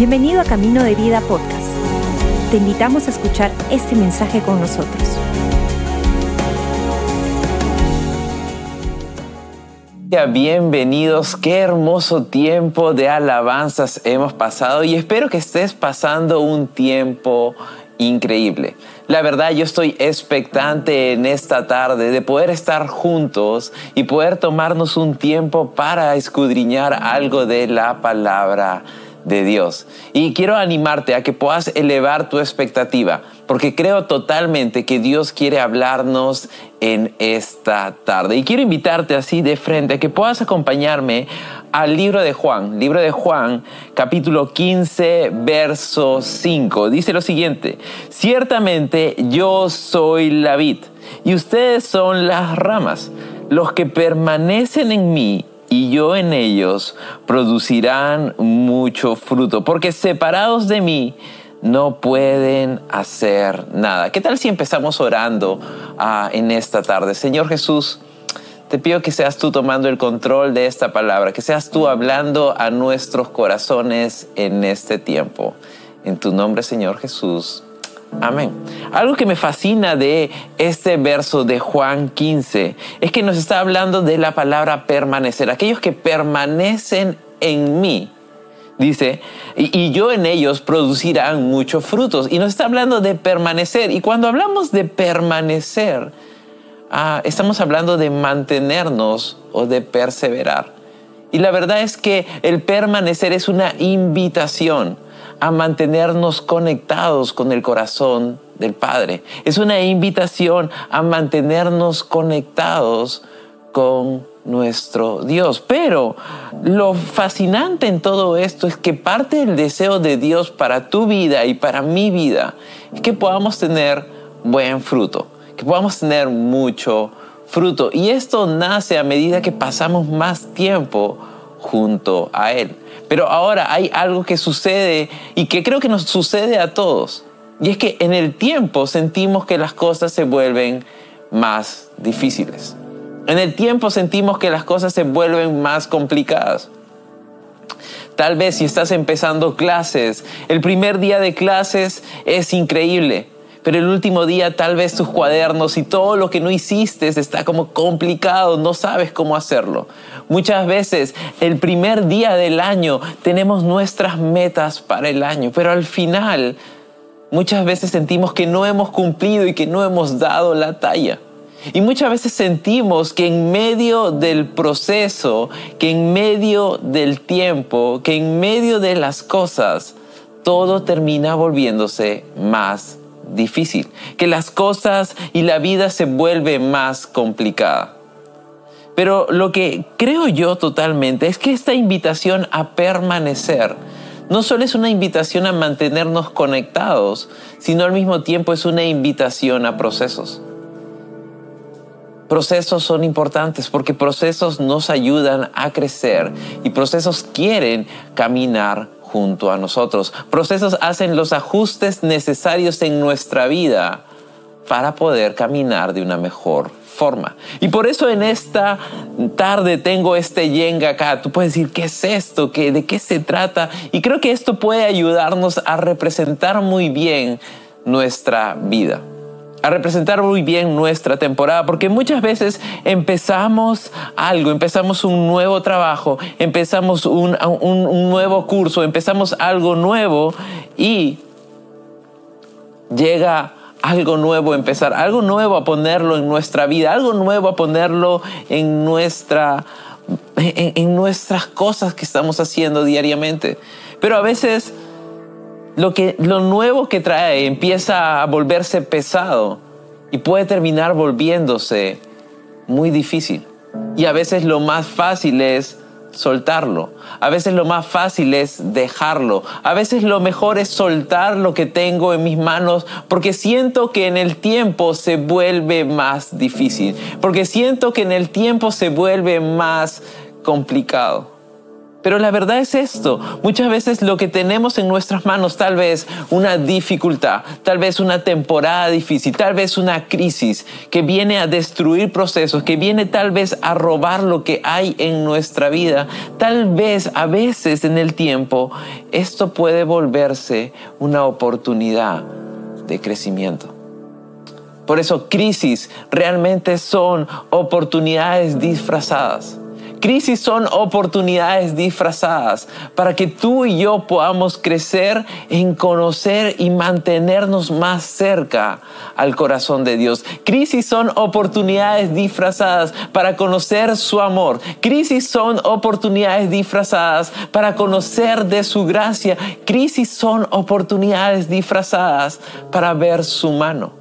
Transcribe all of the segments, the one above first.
Bienvenido a Camino de Vida Podcast. Te invitamos a escuchar este mensaje con nosotros. Bienvenidos, qué hermoso tiempo de alabanzas hemos pasado y espero que estés pasando un tiempo increíble. La verdad yo estoy expectante en esta tarde de poder estar juntos y poder tomarnos un tiempo para escudriñar algo de la palabra de Dios. Y quiero animarte a que puedas elevar tu expectativa, porque creo totalmente que Dios quiere hablarnos en esta tarde. Y quiero invitarte así de frente a que puedas acompañarme al libro de Juan, libro de Juan, capítulo 15, verso 5. Dice lo siguiente, ciertamente yo soy la vid y ustedes son las ramas. Los que permanecen en mí y yo en ellos producirán mucho fruto, porque separados de mí no pueden hacer nada. ¿Qué tal si empezamos orando ah, en esta tarde? Señor Jesús, te pido que seas tú tomando el control de esta palabra, que seas tú hablando a nuestros corazones en este tiempo. En tu nombre, Señor Jesús. Amén. Algo que me fascina de este verso de Juan 15 es que nos está hablando de la palabra permanecer. Aquellos que permanecen en mí, dice, y, yo en ellos producirán muchos frutos. Y nos está hablando de permanecer. Y cuando hablamos de permanecer, ah, estamos hablando de mantenernos o de perseverar. Y la verdad es que el permanecer es una invitación a mantenernos conectados con el corazón del Padre. Es una invitación a mantenernos conectados con nuestro Dios. Pero lo fascinante en todo esto es que parte del deseo de Dios para tu vida y para mi vida es que podamos tener buen fruto, que podamos tener mucho fruto. Y esto nace a medida que pasamos más tiempo junto a Él. Pero ahora hay algo que sucede y que creo que nos sucede a todos. Y es que en el tiempo sentimos que las cosas se vuelven más difíciles. En el tiempo sentimos que las cosas se vuelven más complicadas. Tal vez si estás empezando clases, el primer día de clases es increíble pero el último día tal vez tus cuadernos y todo lo que no hiciste está como complicado, no sabes cómo hacerlo. Muchas veces el primer día del año tenemos nuestras metas para el año, pero al final muchas veces sentimos que no hemos cumplido y que no hemos dado la talla. Y muchas veces sentimos que en medio del proceso, que en medio del tiempo, que en medio de las cosas, todo termina volviéndose más difícil, que las cosas y la vida se vuelve más complicada. Pero lo que creo yo totalmente es que esta invitación a permanecer no solo es una invitación a mantenernos conectados, sino al mismo tiempo es una invitación a procesos. Procesos son importantes porque procesos nos ayudan a crecer y procesos quieren caminar junto a nosotros. Procesos hacen los ajustes necesarios en nuestra vida para poder caminar de una mejor forma. Y por eso en esta tarde tengo este yenga acá. Tú puedes decir, ¿qué es esto? ¿De qué se trata? Y creo que esto puede ayudarnos a representar muy bien nuestra vida a representar muy bien nuestra temporada, porque muchas veces empezamos algo, empezamos un nuevo trabajo, empezamos un, nuevo curso, empezamos algo nuevo y llega algo nuevo a empezar, algo nuevo a ponerlo en nuestra vida, algo nuevo a ponerlo en, nuestra, en nuestras cosas que estamos haciendo diariamente. Pero a veces lo, que, lo nuevo que trae empieza a volverse pesado y puede terminar volviéndose muy difícil. Y a veces lo más fácil es soltarlo. A veces lo más fácil es dejarlo. A veces lo mejor es soltar lo que tengo en mis manos porque siento que en el tiempo se vuelve más difícil. Porque siento que en el tiempo se vuelve más complicado. Pero la verdad es esto, muchas veces lo que tenemos en nuestras manos, tal vez una dificultad, tal vez una temporada difícil, tal vez una crisis que viene a destruir procesos, que viene tal vez a robar lo que hay en nuestra vida, tal vez a veces en el tiempo esto puede volverse una oportunidad de crecimiento. Por eso crisis realmente son oportunidades disfrazadas. Crisis son oportunidades disfrazadas para que tú y yo podamos crecer en conocer y mantenernos más cerca al corazón de Dios. Crisis son oportunidades disfrazadas para conocer su amor. Crisis son oportunidades disfrazadas para conocer de su gracia. Crisis son oportunidades disfrazadas para ver su mano.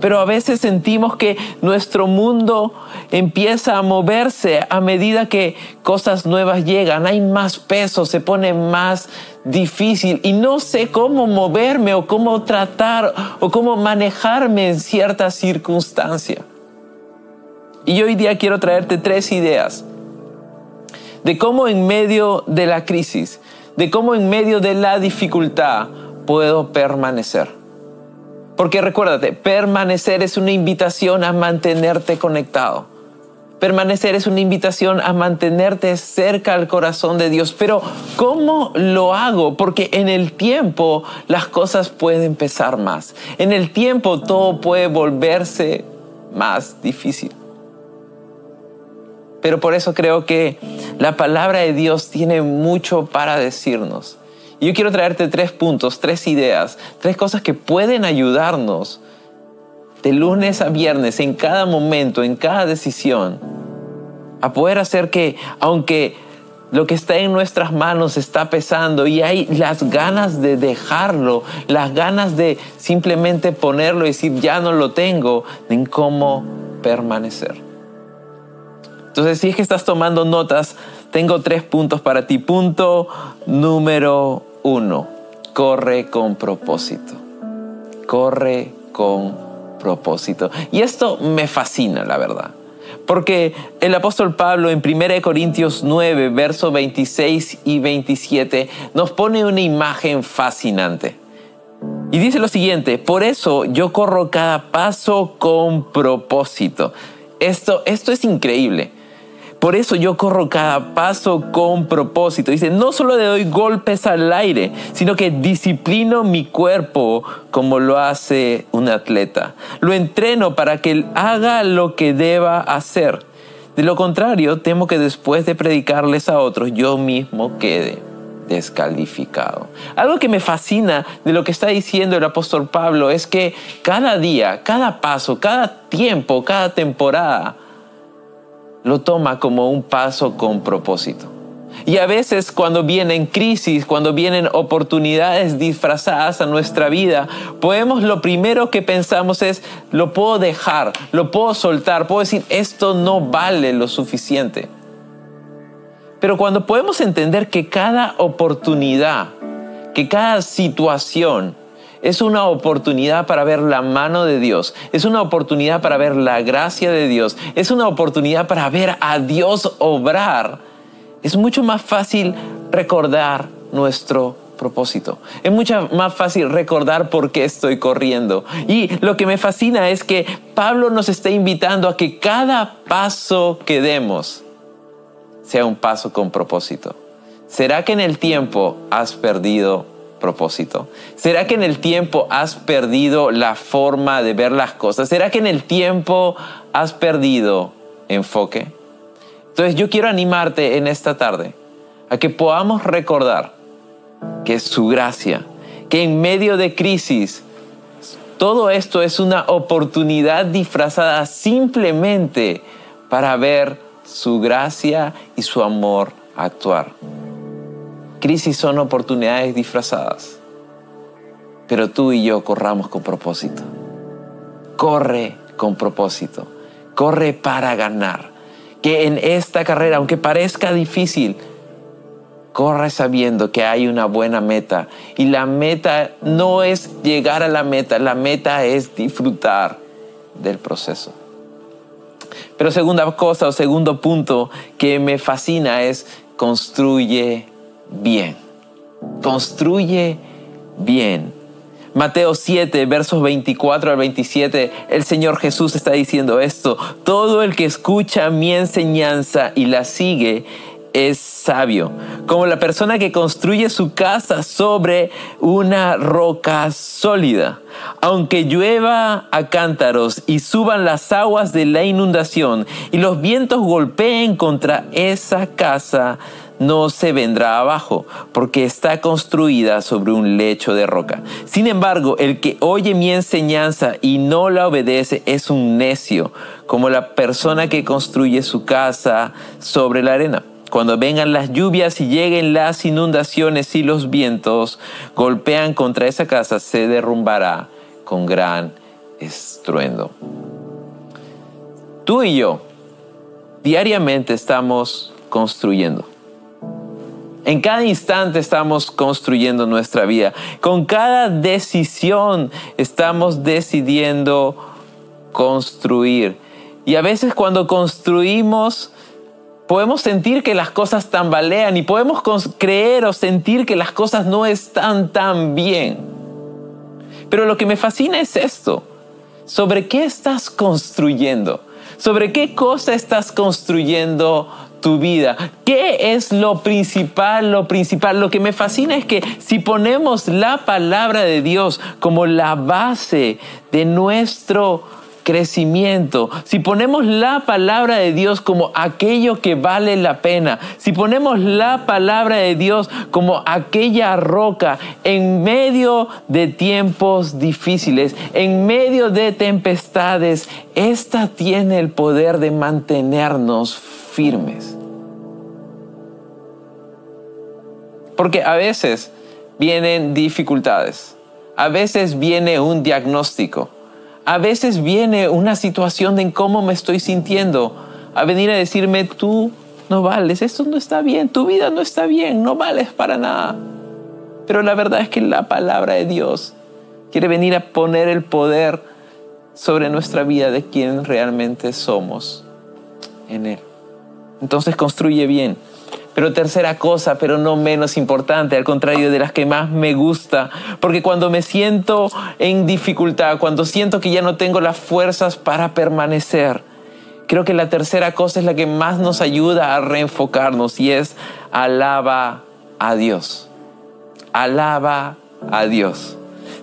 Pero a veces sentimos que nuestro mundo empieza a moverse a medida que cosas nuevas llegan. Hay más peso, se pone más difícil y no sé cómo moverme o cómo tratar o cómo manejarme en cierta circunstancia. Y hoy día quiero traerte tres ideas de cómo en medio de la crisis, de cómo en medio de la dificultad puedo permanecer. Porque recuérdate, permanecer es una invitación a mantenerte conectado. Permanecer es una invitación a mantenerte cerca al corazón de Dios. Pero ¿cómo lo hago? Porque en el tiempo las cosas pueden empezar más. En el tiempo todo puede volverse más difícil. Pero por eso creo que la palabra de Dios tiene mucho para decirnos. Yo quiero traerte tres puntos, tres ideas, tres cosas que pueden ayudarnos de lunes a viernes, en cada momento, en cada decisión, a poder hacer que, aunque lo que está en nuestras manos está pesando y hay las ganas de dejarlo, las ganas de simplemente ponerlo y decir, ya no lo tengo, en cómo permanecer. Entonces, si es que estás tomando notas, tengo tres puntos para ti. Punto número uno, corre con propósito. Corre con propósito. Y esto me fascina, la verdad. Porque el apóstol Pablo en 1 Corintios 9, versos 26 y 27 nos pone una imagen fascinante. Y dice lo siguiente, por eso yo corro cada paso con propósito. Esto, esto es increíble. Por eso yo corro cada paso con propósito. Dice, no solo le doy golpes al aire, sino que disciplino mi cuerpo como lo hace un atleta. Lo entreno para que él haga lo que deba hacer. De lo contrario, temo que después de predicarles a otros, yo mismo quede descalificado. Algo que me fascina de lo que está diciendo el apóstol Pablo es que cada día, cada paso, cada tiempo, cada temporada, lo toma como un paso con propósito. Y a veces cuando vienen crisis, cuando vienen oportunidades disfrazadas a nuestra vida, podemos lo primero que pensamos es, lo puedo dejar, lo puedo soltar, puedo decir, esto no vale lo suficiente. Pero cuando podemos entender que cada oportunidad, que cada situación es una oportunidad para ver la mano de Dios. Es una oportunidad para ver la gracia de Dios. Es una oportunidad para ver a Dios obrar. Es mucho más fácil recordar nuestro propósito. Es mucho más fácil recordar por qué estoy corriendo. Y lo que me fascina es que Pablo nos está invitando a que cada paso que demos sea un paso con propósito. ¿Será que en el tiempo has perdido propósito? ¿Será que en el tiempo has perdido la forma de ver las cosas? ¿Será que en el tiempo has perdido enfoque? Entonces yo quiero animarte en esta tarde a que podamos recordar que es su gracia, que en medio de crisis, todo esto es una oportunidad disfrazada simplemente para ver su gracia y su amor actuar. Crisis son oportunidades disfrazadas. Pero tú y yo corramos con propósito. Corre con propósito. Corre para ganar. Que en esta carrera, aunque parezca difícil, corre sabiendo que hay una buena meta. Y la meta no es llegar a la meta, la meta es disfrutar del proceso. Pero segunda cosa o segundo punto que me fascina es construye bien. Construye bien. Mateo 7, versos 24 al 27, el Señor Jesús está diciendo esto. Todo el que escucha mi enseñanza y la sigue es sabio, como la persona que construye su casa sobre una roca sólida. Aunque llueva a cántaros y suban las aguas de la inundación y los vientos golpeen contra esa casa, no se vendrá abajo, porque está construida sobre un lecho de roca. Sin embargo, el que oye mi enseñanza y no la obedece es un necio, como la persona que construye su casa sobre la arena. Cuando vengan las lluvias y lleguen las inundaciones y los vientos golpean contra esa casa, se derrumbará con gran estruendo. Tú y yo diariamente estamos construyendo. En cada instante estamos construyendo nuestra vida. Con cada decisión estamos decidiendo construir. Y a veces cuando construimos podemos sentir que las cosas tambalean y podemos creer o sentir que las cosas no están tan bien. Pero lo que me fascina es esto. ¿Sobre qué estás construyendo? ¿Sobre qué cosa estás construyendo tu vida? ¿Qué es lo principal? Lo principal, lo que me fascina es que si ponemos la palabra de Dios como la base de nuestro crecimiento, si ponemos la palabra de Dios como aquello que vale la pena, si ponemos la palabra de Dios como aquella roca en medio de tiempos difíciles, en medio de tempestades, esta tiene el poder de mantenernos firmes. Porque a veces vienen dificultades, a veces viene un diagnóstico, a veces viene una situación de cómo me estoy sintiendo, a venir a decirme, tú no vales, esto no está bien, tu vida no está bien, no vales para nada. Pero la verdad es que la palabra de Dios quiere venir a poner el poder sobre nuestra vida de quien realmente somos en Él. Entonces construye bien. Pero tercera cosa, pero no menos importante, al contrario de las que más me gusta, porque cuando me siento en dificultad, cuando siento que ya no tengo las fuerzas para permanecer, creo que la tercera cosa es la que más nos ayuda a reenfocarnos y es alaba a Dios. Alaba a Dios.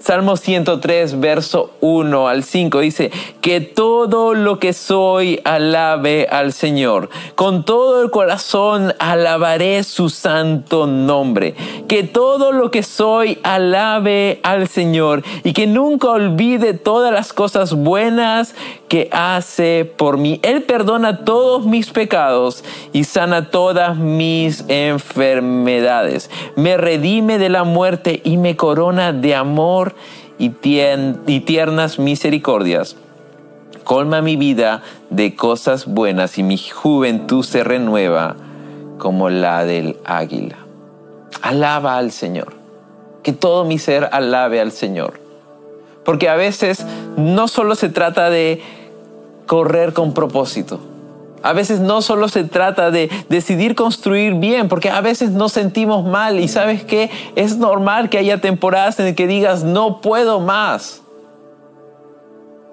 Salmo 103, verso 1 al 5 dice, que todo lo que soy alabe al Señor. Con todo el corazón alabaré su santo nombre. Que todo lo que soy alabe al Señor y que nunca olvide todas las cosas buenas que hace por mí. Él perdona todos mis pecados y sana todas mis enfermedades. Me redime de la muerte y me corona de amor y, tiernas misericordias. Colma mi vida de cosas buenas y mi juventud se renueva como la del águila. Alaba al Señor. Que todo mi ser alabe al Señor. Porque a veces no solo se trata de correr con propósito, a veces no solo se trata de decidir construir bien, porque a veces nos sentimos mal y sabes que es normal que haya temporadas en que digas, no puedo más.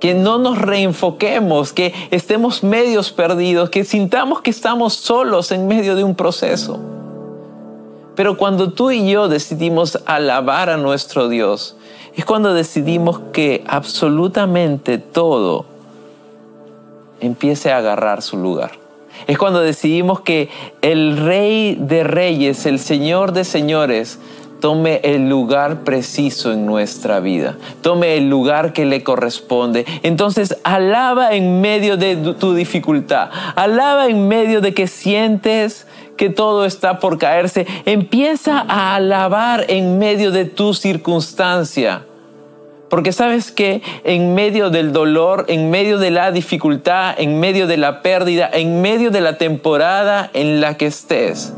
Que no nos reenfoquemos, que estemos medios perdidos, que sintamos que estamos solos en medio de un proceso. Pero cuando tú y yo decidimos alabar a nuestro Dios, es cuando decidimos que absolutamente todo empiece a agarrar su lugar. Es cuando decidimos que el Rey de Reyes, el Señor de Señores, tome el lugar preciso en nuestra vida, tome el lugar que le corresponde. Entonces, alaba en medio de tu dificultad, alaba en medio de que sientes que todo está por caerse, empieza a alabar en medio de tu circunstancia. Porque sabes que en medio del dolor, en medio de la dificultad, en medio de la pérdida, en medio de la temporada en la que estés,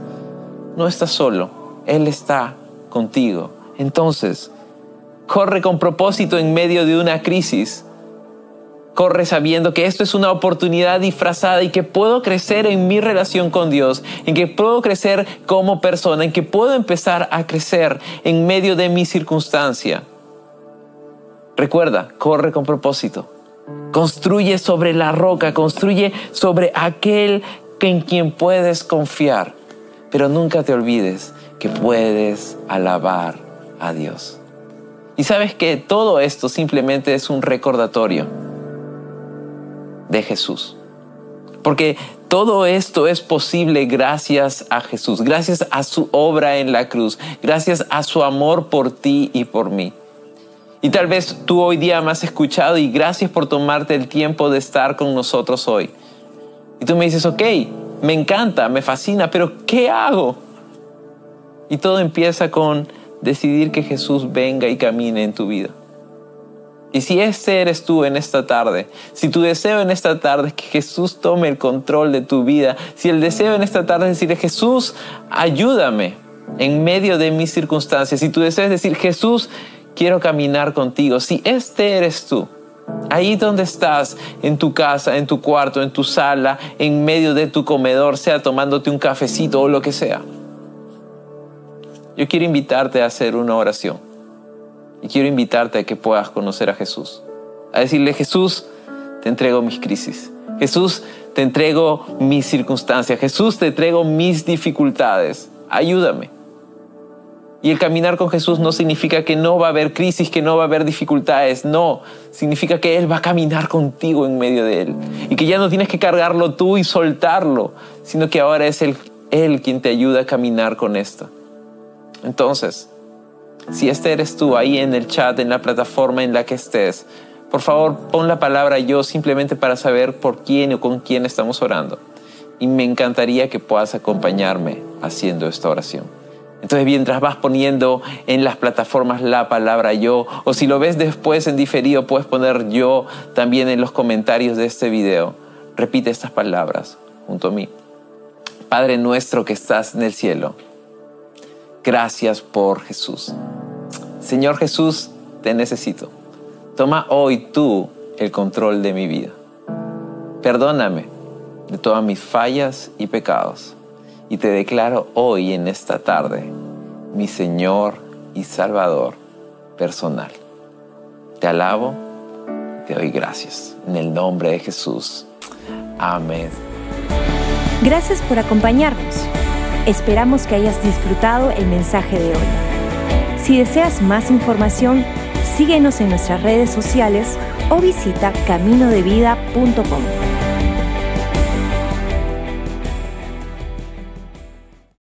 no estás solo, Él está contigo. Entonces, corre con propósito en medio de una crisis Corre sabiendo que esto es una oportunidad disfrazada y que puedo crecer en mi relación con Dios, en que puedo crecer como persona, en que puedo empezar a crecer en medio de mi circunstancia. Recuerda, corre con propósito. Construye sobre la roca, construye sobre aquel en quien puedes confiar. Pero nunca te olvides que puedes alabar a Dios. Y sabes que todo esto simplemente es un recordatorio de Jesús. Porque todo esto es posible gracias a Jesús, gracias a su obra en la cruz, gracias a su amor por ti y por mí. Y tal vez tú hoy día me has escuchado y gracias por tomarte el tiempo de estar con nosotros hoy. Y tú me dices, ok, me encanta, me fascina, pero ¿qué hago? Y todo empieza con decidir que Jesús venga y camine en tu vida. Y si este eres tú en esta tarde, si tu deseo en esta tarde es que Jesús tome el control de tu vida, si el deseo en esta tarde es decir, Jesús, ayúdame en medio de mis circunstancias, si tu deseo es decir, Jesús, quiero caminar contigo. Si este eres tú, ahí donde estás, en tu casa, en tu cuarto, en tu sala, en medio de tu comedor, sea tomándote un cafecito o lo que sea. Yo quiero invitarte a hacer una oración. Y quiero invitarte a que puedas conocer a Jesús. A decirle, Jesús, te entrego mis crisis. Jesús, te entrego mis circunstancias. Jesús, te entrego mis dificultades. Ayúdame. Y el caminar con Jesús no significa que no va a haber crisis, que no va a haber dificultades. No, significa que Él va a caminar contigo en medio de Él. Y que ya no tienes que cargarlo tú y soltarlo, sino que ahora es Él, él quien te ayuda a caminar con esto. Entonces, si este eres tú ahí en el chat, en la plataforma en la que estés, por favor pon la palabra yo simplemente para saber por quién o con quién estamos orando. Y me encantaría que puedas acompañarme haciendo esta oración. Entonces, mientras vas poniendo en las plataformas la palabra yo, o si lo ves después en diferido, puedes poner yo también en los comentarios de este video. Repite estas palabras junto a mí. Padre nuestro que estás en el cielo, gracias por Jesús. Señor Jesús, te necesito. Toma hoy tú el control de mi vida. Perdóname de todas mis fallas y pecados y te declaro hoy en esta tarde mi Señor y Salvador personal. Te alabo, te doy gracias. En el nombre de Jesús. Amén. Gracias por acompañarnos. Esperamos que hayas disfrutado el mensaje de hoy. Si deseas más información, síguenos en nuestras redes sociales o visita caminodevida.com.